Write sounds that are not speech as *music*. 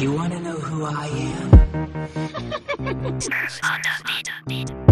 you wanna know who I am? *laughs*